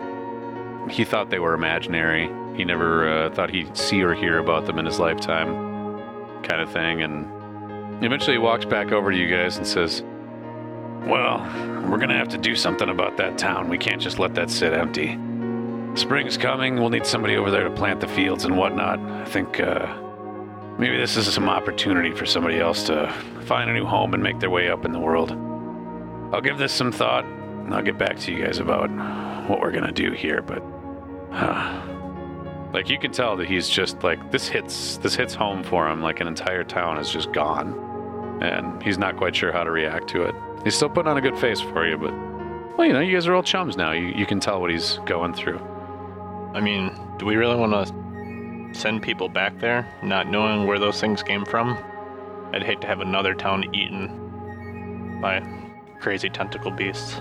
he thought they were imaginary. He never uh, thought he'd see or hear about them in his lifetime, kind of thing. And eventually he walks back over to you guys and says, "Well, we're gonna have to do something about that town. We can't just let that sit empty." spring's coming. We'll need somebody over there to plant the fields and whatnot. I think uh, maybe this is some opportunity for somebody else to find a new home and make their way up in the world. I'll give this some thought, and I'll get back to you guys about what we're gonna do here. But uh, like you can tell that he's just like this hits this hits home for him. Like an entire town is just gone, and he's not quite sure how to react to it. He's still putting on a good face for you, but well, you know, you guys are all chums now. You you can tell what he's going through. I mean, do we really want to send people back there, not knowing where those things came from? I'd hate to have another town eaten by crazy tentacle beasts.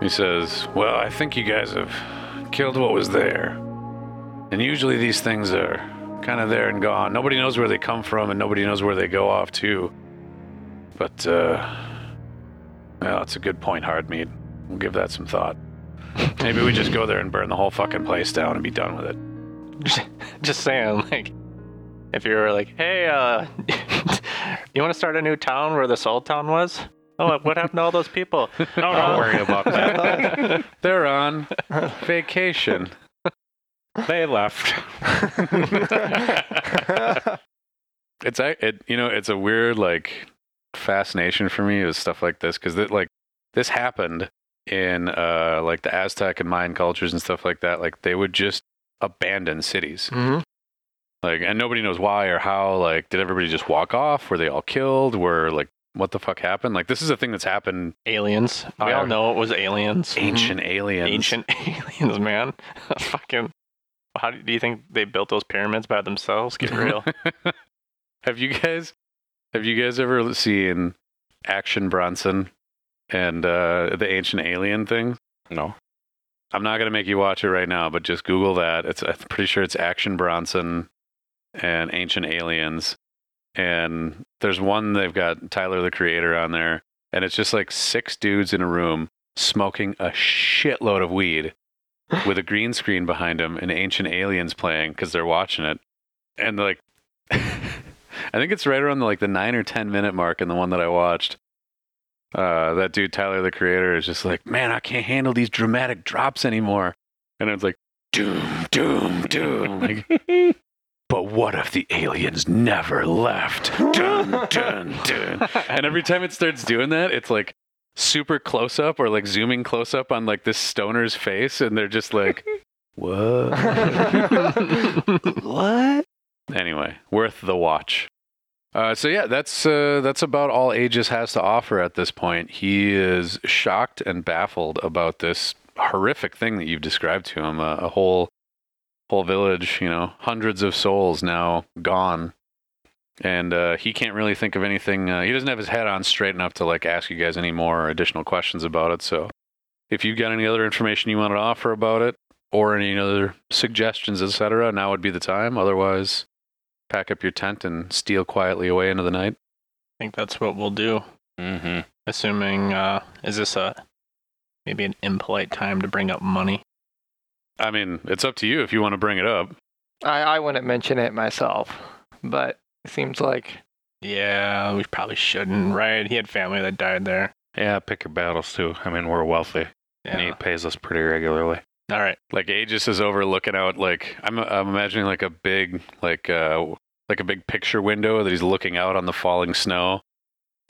He says, Well, I think you guys have killed what was there. And usually these things are kind of there and gone. Nobody knows where they come from and nobody knows where they go off to. But, uh, well, it's a good point, Hardmeat. We'll give that some thought. Maybe we just go there and burn the whole fucking place down and be done with it. Just saying, like, if you're like, hey, uh, you want to start a new town where this old town was? Oh, what happened to all those people? Oh, don't worry about that. They're on vacation. They left. it's a, it you know it's a weird like fascination for me with stuff like this because like this happened in uh like the Aztec and Mayan cultures and stuff like that. Like they would just abandon cities. Mm-hmm. Like and nobody knows why or how. Like did everybody just walk off? Were they all killed? Were like what the fuck happened? Like this is a thing that's happened. aliens. We all know it was aliens. Ancient aliens. Ancient aliens, man. Fucking. How do do you think they built those pyramids by themselves? Get real. have you guys have you guys ever seen Action Bronson and uh, the ancient alien thing? No. I'm not gonna make you watch it right now, but just Google that. It's I'm pretty sure it's Action Bronson and Ancient Aliens. And there's one they've got Tyler the Creator on there, and it's just like six dudes in a room smoking a shitload of weed with a green screen behind them and Ancient Aliens playing because they're watching it. And like, I think it's right around the, like the nine or ten minute mark in the one that I watched. Uh, that dude Tyler the Creator is just like, man, I can't handle these dramatic drops anymore. And it's like, doom, doom, doom. Like, but what if the aliens never left? Dun, dun, dun. And every time it starts doing that, it's like super close up or like zooming close up on like this stoner's face, and they're just like, what? what? anyway, worth the watch. Uh, so yeah, that's uh, that's about all Aegis has to offer at this point. He is shocked and baffled about this horrific thing that you've described to him. A, a whole whole village, you know, hundreds of souls now gone, and uh, he can't really think of anything. Uh, he doesn't have his head on straight enough to like ask you guys any more additional questions about it. So, if you've got any other information you want to offer about it, or any other suggestions, etc., now would be the time. Otherwise, pack up your tent and steal quietly away into the night. I think that's what we'll do. Mm-hmm. Assuming, uh, is this a maybe an impolite time to bring up money? I mean, it's up to you if you want to bring it up. I, I wouldn't mention it myself, but it seems like Yeah, we probably shouldn't, right? He had family that died there. Yeah, pick your battles too. I mean, we're wealthy, and he pays us pretty regularly. All right. Like Aegis is over looking out. Like I'm, I'm imagining like a big, like, uh, like a big picture window that he's looking out on the falling snow.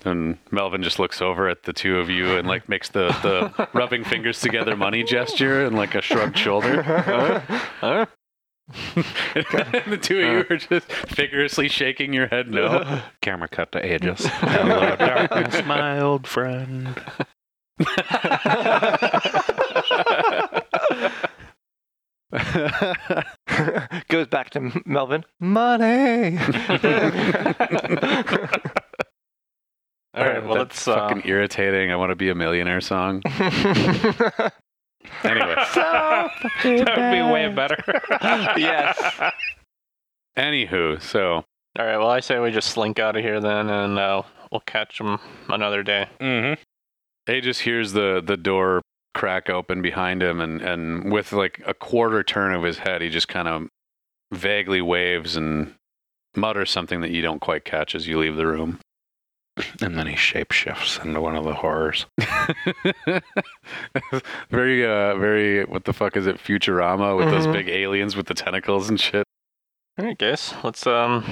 And Melvin just looks over at the two of you and like makes the, the rubbing fingers together money gesture and like a shrugged shoulder. Huh? and the two of you are just vigorously shaking your head no. Camera cut to Aegis. Hello, darkness, my old friend. goes back to Melvin. Money. All right. Well, That let's. Uh, fucking irritating. I want to be a millionaire song. Anyway, that would be way better. yes. anywho, so all right. Well, I say we just slink out of here then, and uh, we'll catch them another day. mm-hmm. He just hears the the door crack open behind him, and and with like a quarter turn of his head, he just kind of vaguely waves and mutters something that you don't quite catch as you leave the room. And then he shapeshifts into one of the horrors. very, uh, very. What the fuck is it? Futurama with those Mhm. big aliens with the tentacles and shit. All right, guys, let's um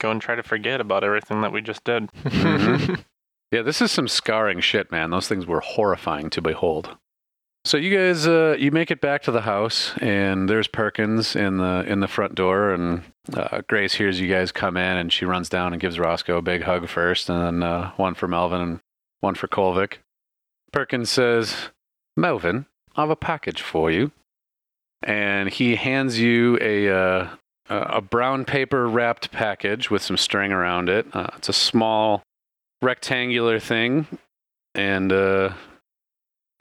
go and try to forget about everything that we just did. Mhm. yeah, this is some scarring shit, man. Those things were horrifying to behold. So you guys, uh, you make it back to the house, and there's Perkins in the in the front door, and uh, Grace hears you guys come in, and she runs down and gives Roscoe a big hug first, and then uh, one for Melvin and one for Kolvikk. Perkins says, "Melvin, I have a package for you," and he hands you a uh, a brown paper wrapped package with some string around it. Uh, it's a small rectangular thing, and uh,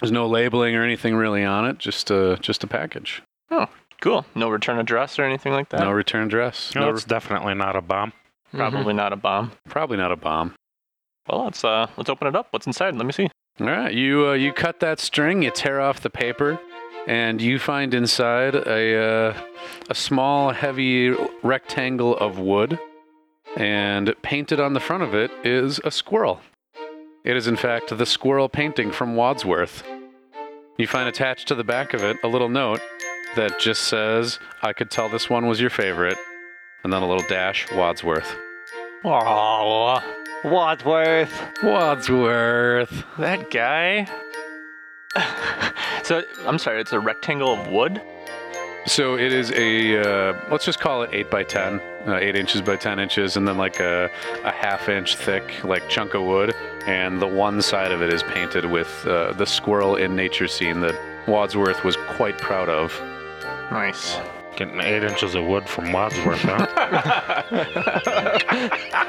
there's no labeling or anything really on it. Just a just a package. Oh, cool. No return address or anything like that. No return address. No, No, it's definitely not a bomb. Probably not a bomb. probably not a bomb. Well, let's uh let's open it up. What's inside? Let me see. All right, you uh, you cut that string, you tear off the paper, and you find inside a uh, a small, heavy rectangle of wood, and painted on the front of it is a squirrel. It is in fact the squirrel painting from Wadsworth. You find attached to the back of it a little note that just says, "I could tell this one was your favorite," and then a little dash Wadsworth. Oh, Wadsworth. Wadsworth. That guy. so I'm sorry. It's a rectangle of wood. So it is a uh, let's just call it eight by ten, uh, eight inches by ten inches, and then like a, a half inch thick like chunk of wood, and the one side of it is painted with uh, the squirrel in nature scene that Wadsworth was quite proud of. Nice. Getting eight inches of wood from Wadsworth, huh?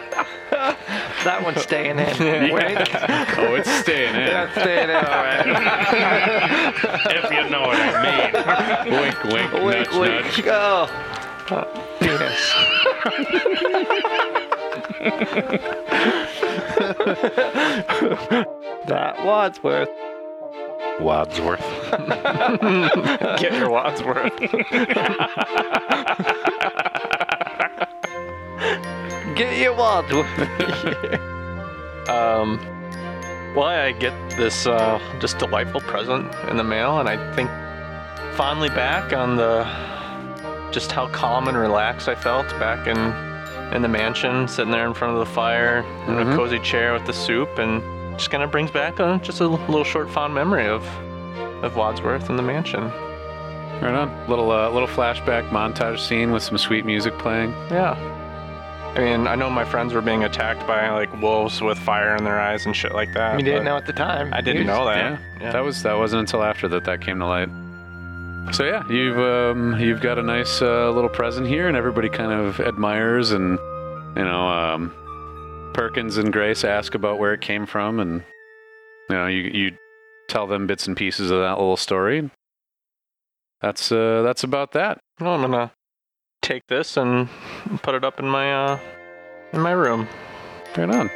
That one's staying in. Wink. Oh, it's staying in. That's staying in, all right. if you know what I mean. wink, wink, wink, nudge, wink. nudge. Oh. Penis. that Wadsworth. Wadsworth. Get your Wadsworth. Get your Wadsworth. Um, well, I get this uh, just delightful present in the mail, and I think fondly back on the just how calm and relaxed I felt back in in the mansion, sitting there in front of the fire in Mhm. a cozy chair with the soup, and just kind of brings back a, just a little short fond memory of of Wadsworth and the mansion. Right on. Little uh, little flashback montage scene with some sweet music playing. Yeah. I mean, I know my friends were being attacked by like wolves with fire in their eyes and shit like that. You didn't know at the time. I didn't You know that. Yeah, Yeah. that was that wasn't until after that that came to light. So yeah, you've um, you've got a nice uh, little present here, and everybody kind of admires, and you know, um, Perkins and Grace ask about where it came from, and you know, you you tell them bits and pieces of that little story. That's uh, that's about that. Well, I'm gonna take this and put it up in my uh in my room. Right on.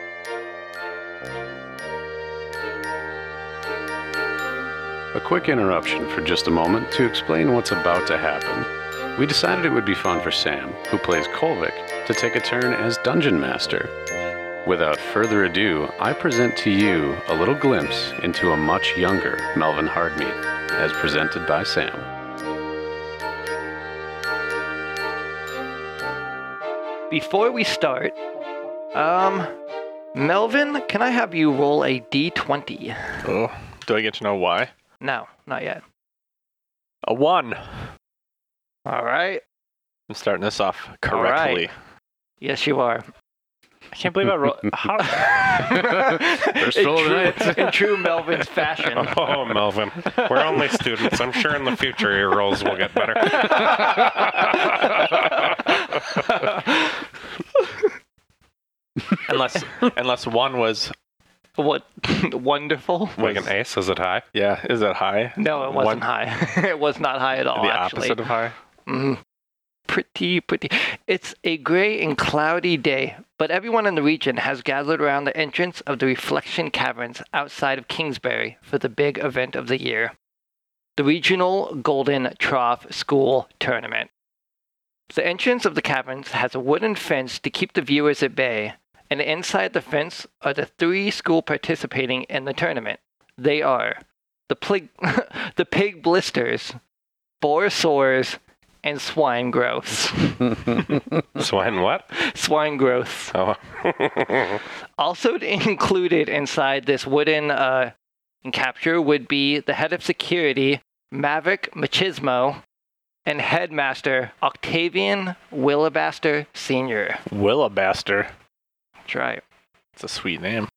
A quick interruption for just a moment to explain what's about to happen. We decided it would be fun for Sam, who plays Kolvikk, to take a turn as Dungeon Master. Without further ado, I present to you a little glimpse into a much younger Melvin Hardmeat, as presented by Sam. Before we start, um, Melvin, can I have you roll a d20? Oh, do I get to know why? No, not yet. A one. All right. I'm starting this off All right. correctly. Yes, you are. I can't believe I rolled. How? First in, roll of the true, in true Melvin's fashion. Oh, Melvin. We're only students. I'm sure in the future your roles will get better. unless unless one was what wonderful. Like an ace, is it high? yeah. Is it high? No, it wasn't high. it was not high at all. the actually. opposite of high. Mhm. Pretty, pretty. It's a gray and cloudy day, but everyone in the region has gathered around the entrance of the Reflection Caverns outside of Kingsbury for the big event of the year the Regional Golden Trough School Tournament. The entrance of the caverns has a wooden fence to keep the viewers at bay, and inside the fence are the three schools participating in the tournament. They are the pig, the pig blisters, boar sores, and swine growth. Swine what? swine growth. Oh. Also included inside this wooden uh, capture would be the head of security, Maverick Machismo, and headmaster Octavian Willabaster Sr. Willabaster. That's right. It's a sweet name.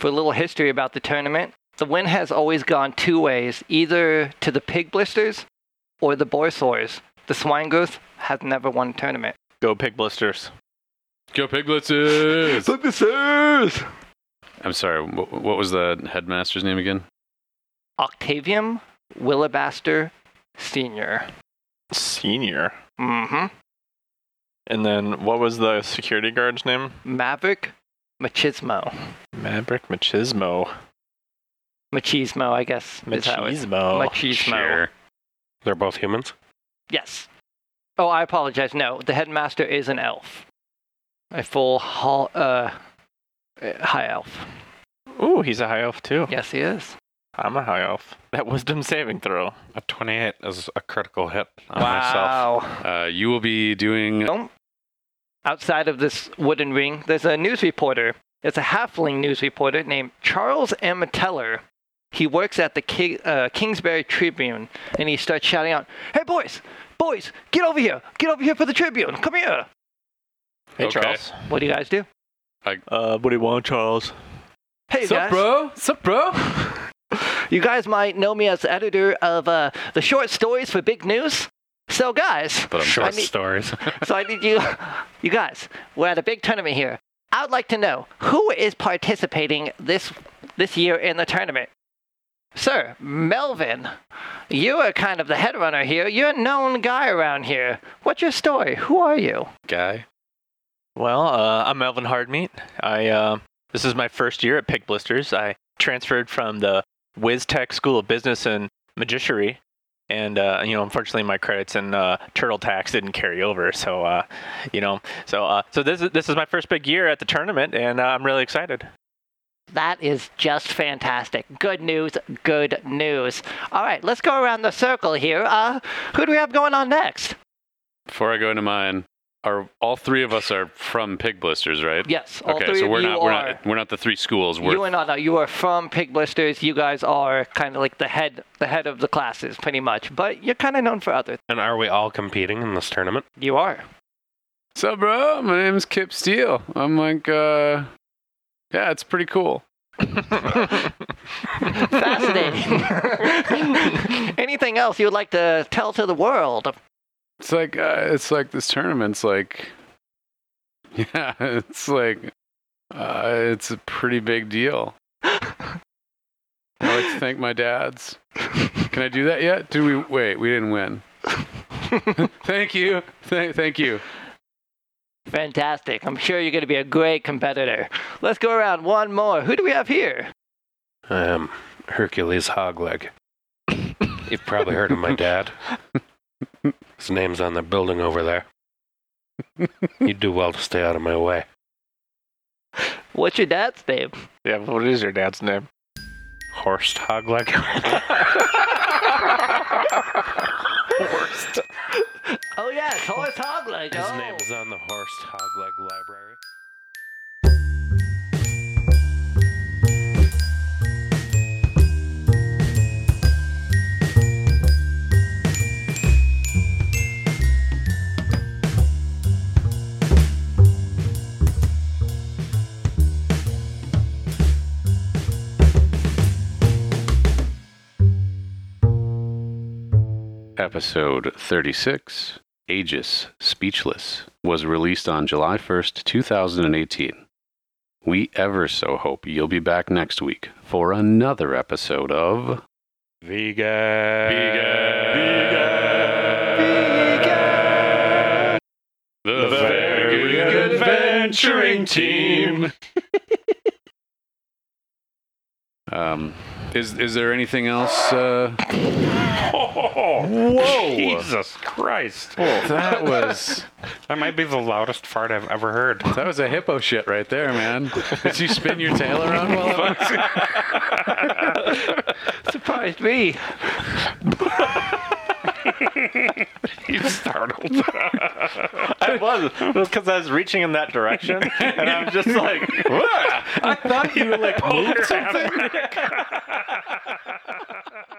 For a little history about the tournament, the win has always gone two ways, either to the pig blisters or the boar sores. The swine growth has never won a tournament. Go pig blisters. Go pig Blisters! I'm sorry, wh- what was the headmaster's name again? Octavian Willabaster Sr. Senior. Mm-hmm. And then what was the security guard's name? Maverick Machismo. Maverick Machismo. Machismo, I guess. is how it's- Machismo. Machismo. Sure. They're both humans? Yes. Oh, I apologize. No, the headmaster is an elf. A full hall, uh, uh, high elf. Ooh, he's a high elf too. Yes, he is. I'm a high elf. That wisdom saving throw. A 28 is a critical hit on myself. wow. Uh, you will be doing. Don't- Outside of this wooden ring, there's a news reporter. It's a halfling news reporter named Charles M. Teller. He works at the Ki- uh, Kingsbury Tribune, and he starts shouting out, "Hey, boys, boys, get over here! Get over here for the Tribune! Come here!" Hey, Okay. Charles. What do you guys do? Uh, what do you want, Charles? Hey, Sup, guys. bro? Sup, bro? You guys might know me as the editor of uh, the short stories for Big News. So, guys, But I'm Short I need- stories. so I need you, you guys. We're at a big tournament here. I would like to know who is participating this this year in the tournament. Sir, Melvin, you are kind of the head runner here. You're a known guy around here. What's your story? Who are you? guy. Well, uh, I'm Melvin Hardmeat. I uh, this is my first year at Pig Blisters. I transferred from the WizTech School of Business and Magicianry, and uh, you know, unfortunately, my credits in uh, Turtle Tax didn't carry over. So, uh, you know, so uh, so this is this is my first big year at the tournament, and I'm really excited. That is just fantastic. Good news, good news. All right, let's go around the circle here. Uh, who do we have going on next? Before I go into mine, are all three of us are from Pig Blisters, right? Yes, all okay, three so we're you not we're not we're not the three schools. We're You and Anna, you are from Pig Blisters. You guys are kind of like the head, the head of the classes, pretty much. But you're kind of known for other. Things. And are we all competing in this tournament? You are. So, bro, my name's Kip Steele. I'm like, uh, yeah, it's pretty cool. Fascinating. Anything else you would like to tell to the world? It's like, uh, it's like this tournament's like, yeah, it's like, uh, it's a pretty big deal. I like to thank my dads. Can I do that yet? Do we wait? We didn't win. thank you. Th- thank you. Fantastic. I'm sure you're going to be a great competitor. Let's go around one more. Who do we have here? Um, Hercules Hogleg. You've probably heard of my dad. His name's on the building over there. You'd do well to stay out of my way. What's your dad's name? yeah, what is your dad's name? Horst Hogleg. Oh yes, Horace Hogleg. His oh. name is on the Horst Hogleg Library. Episode 36, Aegis Speechless, was released on July 1st, 2018. We ever so hope you'll be back next week for another episode of Vegan. Vegan. Vegan. Vegan. The Very Good Adventuring Team. um, Is is there anything else? Uh, Whoa! Jesus Christ! that was That might be the loudest fart I've ever heard. that was a hippo shit right there, man. Did you spin your tail around while it was? Surprised me. You startled. I was. Because I was reaching in that direction, and I'm just like, "What?" I thought you were like moved something.